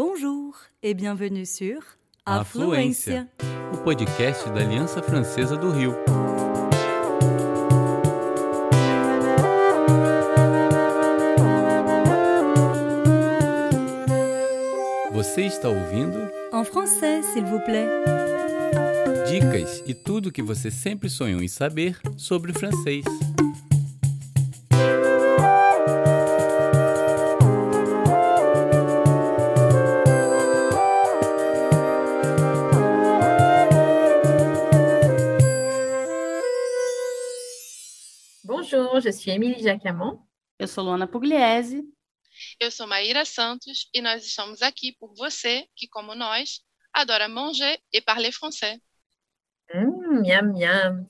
Bonjour et bienvenue sur Afluência, o podcast da Aliança Francesa do Rio. Você está ouvindo En français, s'il vous plaît. dicas e tudo o que você sempre sonhou em saber sobre o francês. Bonjour, je suis Émilie Jacamon. Eu sou Luana Pugliese. Eu sou Maíra Santos e nós estamos aqui por você que, como nós, adora manger e parler français. Hum, miam, miam.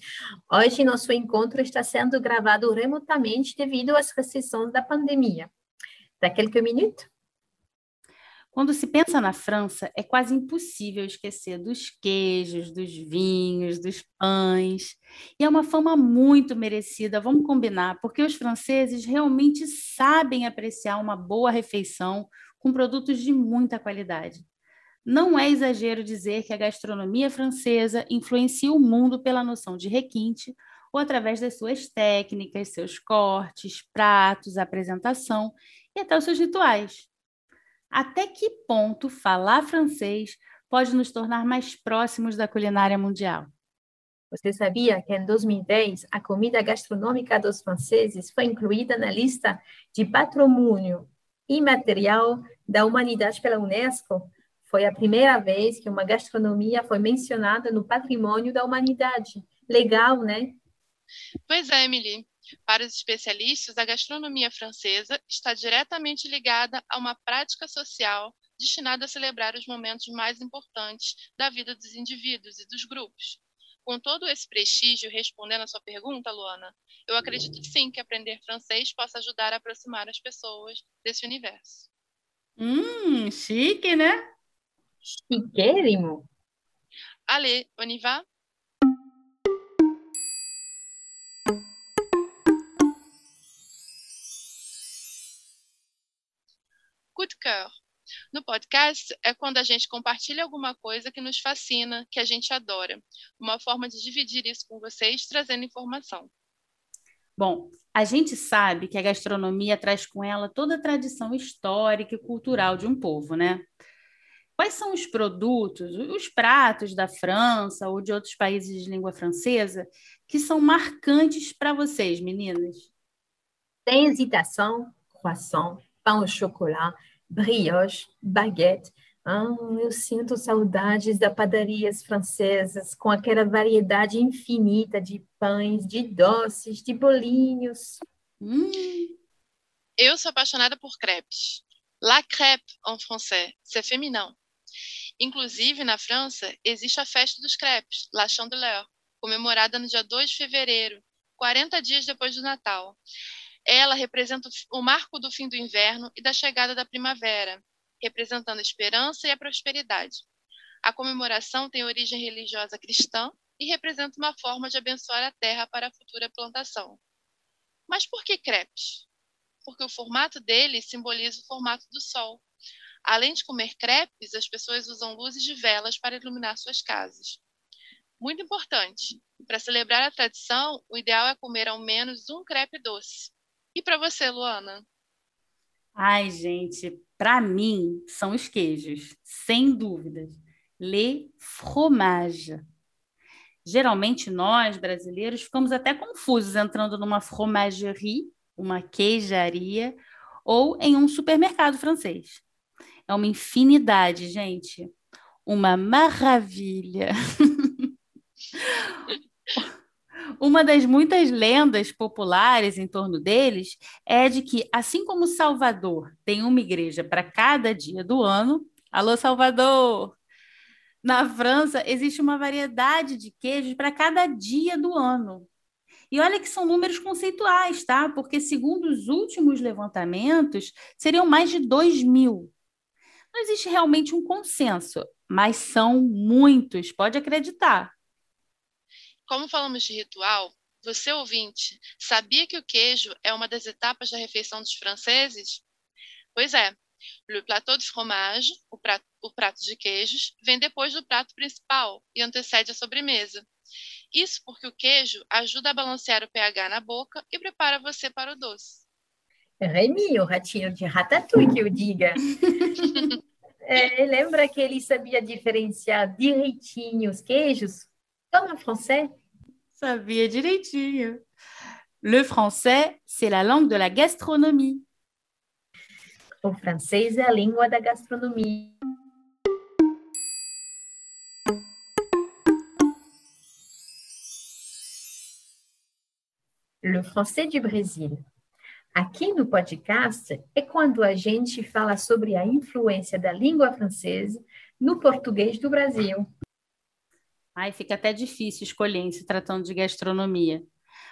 Hoje nosso encontro está sendo gravado remotamente devido às restrições da pandemia. Dá quelques minutes? Quando se pensa na França, é quase impossível esquecer dos queijos, dos vinhos, dos pães. E é uma fama muito merecida, vamos combinar, porque os franceses realmente sabem apreciar uma boa refeição com produtos de muita qualidade. Não é exagero dizer que a gastronomia francesa influencia o mundo pela noção de requinte ou através das suas técnicas, seus cortes, pratos, apresentação e até os seus rituais. Até que ponto falar francês pode nos tornar mais próximos da culinária mundial? Você sabia que em 2010 a comida gastronômica dos franceses foi incluída na lista de patrimônio imaterial da humanidade pela Unesco? Foi a primeira vez que uma gastronomia foi mencionada no patrimônio da humanidade. Legal, né? Pois é, Emily. Para os especialistas, a gastronomia francesa está diretamente ligada a uma prática social destinada a celebrar os momentos mais importantes da vida dos indivíduos e dos grupos. Com todo esse prestígio, respondendo a sua pergunta, Luana, eu acredito sim que aprender francês possa ajudar a aproximar as pessoas desse universo. Hum, chique, né? Chiquérrimo. Allez, on y va? De cœur. No podcast é quando a gente compartilha alguma coisa que nos fascina, que a gente adora. Uma forma de dividir isso com vocês, trazendo informação. Bom, a gente sabe que a gastronomia traz com ela toda a tradição histórica e cultural de um povo, né? Quais são os produtos, os pratos da França ou de outros países de língua francesa que são marcantes para vocês, meninas? Sem hesitação, croissant, pão au chocolat, brioche, baguete. Ah, eu sinto saudades das padarias francesas, com aquela variedade infinita de pães, de doces, de bolinhos. Hum, Eu sou apaixonada por crepes. La crêpe, en français, c'est féminin. Inclusive, na França, existe a festa dos crepes, La Chandeleur, comemorada no dia 2 de fevereiro, 40 dias depois do Natal. Ela representa o marco do fim do inverno e da chegada da primavera, representando a esperança e a prosperidade. A comemoração tem origem religiosa cristã e representa uma forma de abençoar a terra para a futura plantação. Mas por que crepes? Porque o formato dele simboliza o formato do sol. Além de comer crepes, as pessoas usam luzes de velas para iluminar suas casas. Muito importante, para celebrar a tradição, o ideal é comer ao menos um crepe doce. E para você, Luana? Ai, gente, para mim são os queijos, sem dúvidas. Le fromage. Geralmente nós, brasileiros, ficamos até confusos entrando numa fromagerie, uma queijaria, ou em um supermercado francês. É uma infinidade, gente. Uma maravilha. Uma das muitas lendas populares em torno deles é de que, assim como Salvador tem uma igreja para cada dia do ano, alô Salvador! Na França existe uma variedade de queijos para cada dia do ano. E olha que são números conceituais, tá? Porque, segundo os últimos levantamentos, seriam mais de 2 mil. Não existe realmente um consenso, mas são muitos, pode acreditar. Como falamos de ritual, você ouvinte, sabia que o queijo é uma das etapas da refeição dos franceses? Pois é, Le plateau de fromage, o prato, o prato de queijos, vem depois do prato principal e antecede a sobremesa. Isso porque o queijo ajuda a balancear o pH na boca e prepara você para o doce. Remy, o ratinho de ratatouille que eu diga. é, lembra que ele sabia diferenciar direitinho os queijos? Como em francês? Sabia direitinho. Le français, c'est la langue de la gastronomie. O francês é a língua da gastronomia. Le français du Brésil. Aqui no podcast é quando a gente fala sobre a influência da língua francesa no português do Brasil. Ai, fica até difícil escolher em se tratando de gastronomia.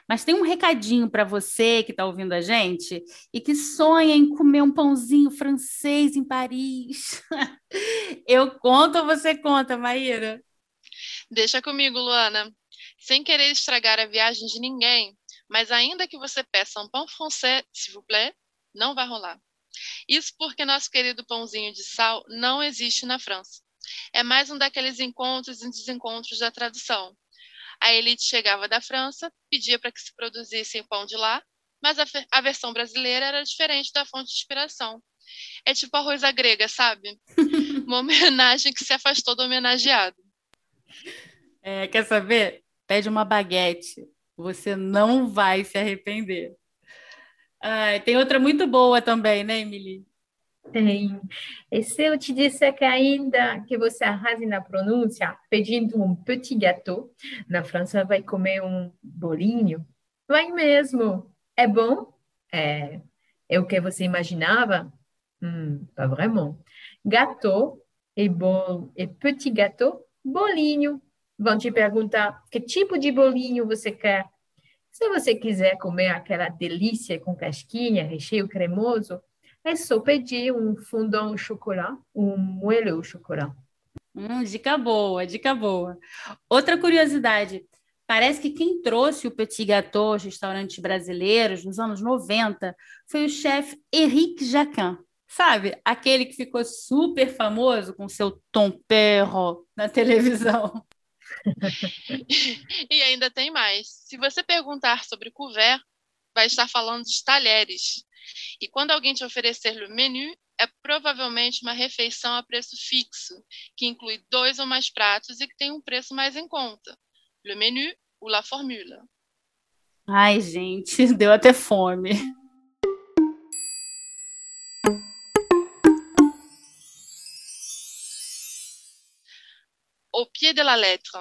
Mas tem um recadinho para você que está ouvindo a gente e que sonha em comer um pãozinho francês em Paris. Eu conto ou você conta, Maíra? Deixa comigo, Luana. Sem querer estragar a viagem de ninguém, mas ainda que você peça um pão francês, s'il vous plaît, não vai rolar. Isso porque nosso querido pãozinho de sal não existe na França. É mais um daqueles encontros e desencontros da tradução. A elite chegava da França, pedia para que se produzisse pão de lá, mas a, a, versão brasileira era diferente da fonte de inspiração. É tipo arroz à grega, sabe? Uma homenagem que se afastou do homenageado. É, quer saber? Pede uma baguete. Você não vai se arrepender. Ah, tem outra muito boa também, né, Emily? Tem. E se eu te disser que ainda que você arrase na pronúncia, pedindo um petit gâteau, na França vai comer um bolinho? Vai mesmo. É bom? É. É o que você imaginava? Hum, pas vraiment. Gâteau e bol e petit gâteau, bolinho. Vão te perguntar que tipo de bolinho você quer. Se você quiser comer aquela delícia com casquinha, recheio cremoso, é só pedir um fondant au chocolat, um au chocolat. Hum, dica boa, dica boa. Outra curiosidade, parece que quem trouxe o petit gâteau aos restaurantes brasileiros nos anos 90 foi o chefe Henrique Jacquin. Sabe? Aquele que ficou super famoso com seu tom perro na televisão. e ainda tem mais. Se você perguntar sobre couvert, vai estar falando dos talheres. E quando alguém te oferecer o menu, é provavelmente uma refeição a preço fixo, que inclui dois ou mais pratos e que tem um preço mais em conta. Le menu ou la formule. Ai, gente, deu até fome. Au pied de la lettre.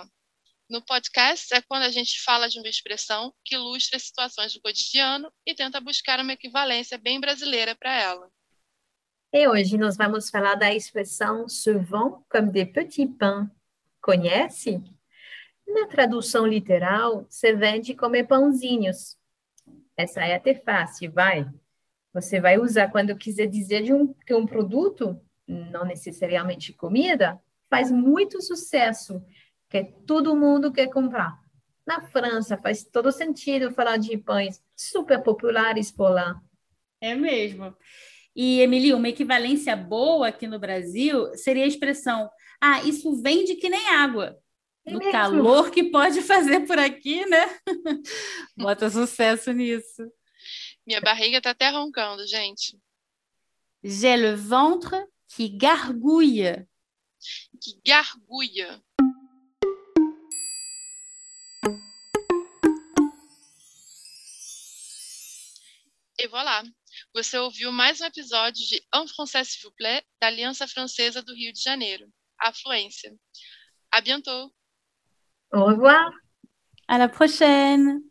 No podcast é quando a gente fala de uma expressão que ilustra situações do cotidiano e tenta buscar uma equivalência bem brasileira para ela. E hoje nós vamos falar da expressão se vend comme des petits pains. Conhece? Na tradução literal, se vende como pãozinhos. Essa é até fácil, vai. Você vai usar quando quiser dizer de um, que um produto, não necessariamente comida, faz muito sucesso que todo mundo quer comprar. Na França faz todo sentido falar de pães super populares por lá. É mesmo. E, Emily, uma equivalência boa aqui no Brasil seria a expressão: ah, isso vende que nem água. É no mesmo. calor que pode fazer por aqui, né? Bota sucesso nisso. Minha barriga tá até roncando, gente. J'ai le ventre qui gargouille. Que gargouille. E voilà! Você ouviu mais um episódio de En français s'il vous plaît, da Aliança Francesa do Rio de Janeiro, a Fluência. À bientôt! Au revoir! À la prochaine!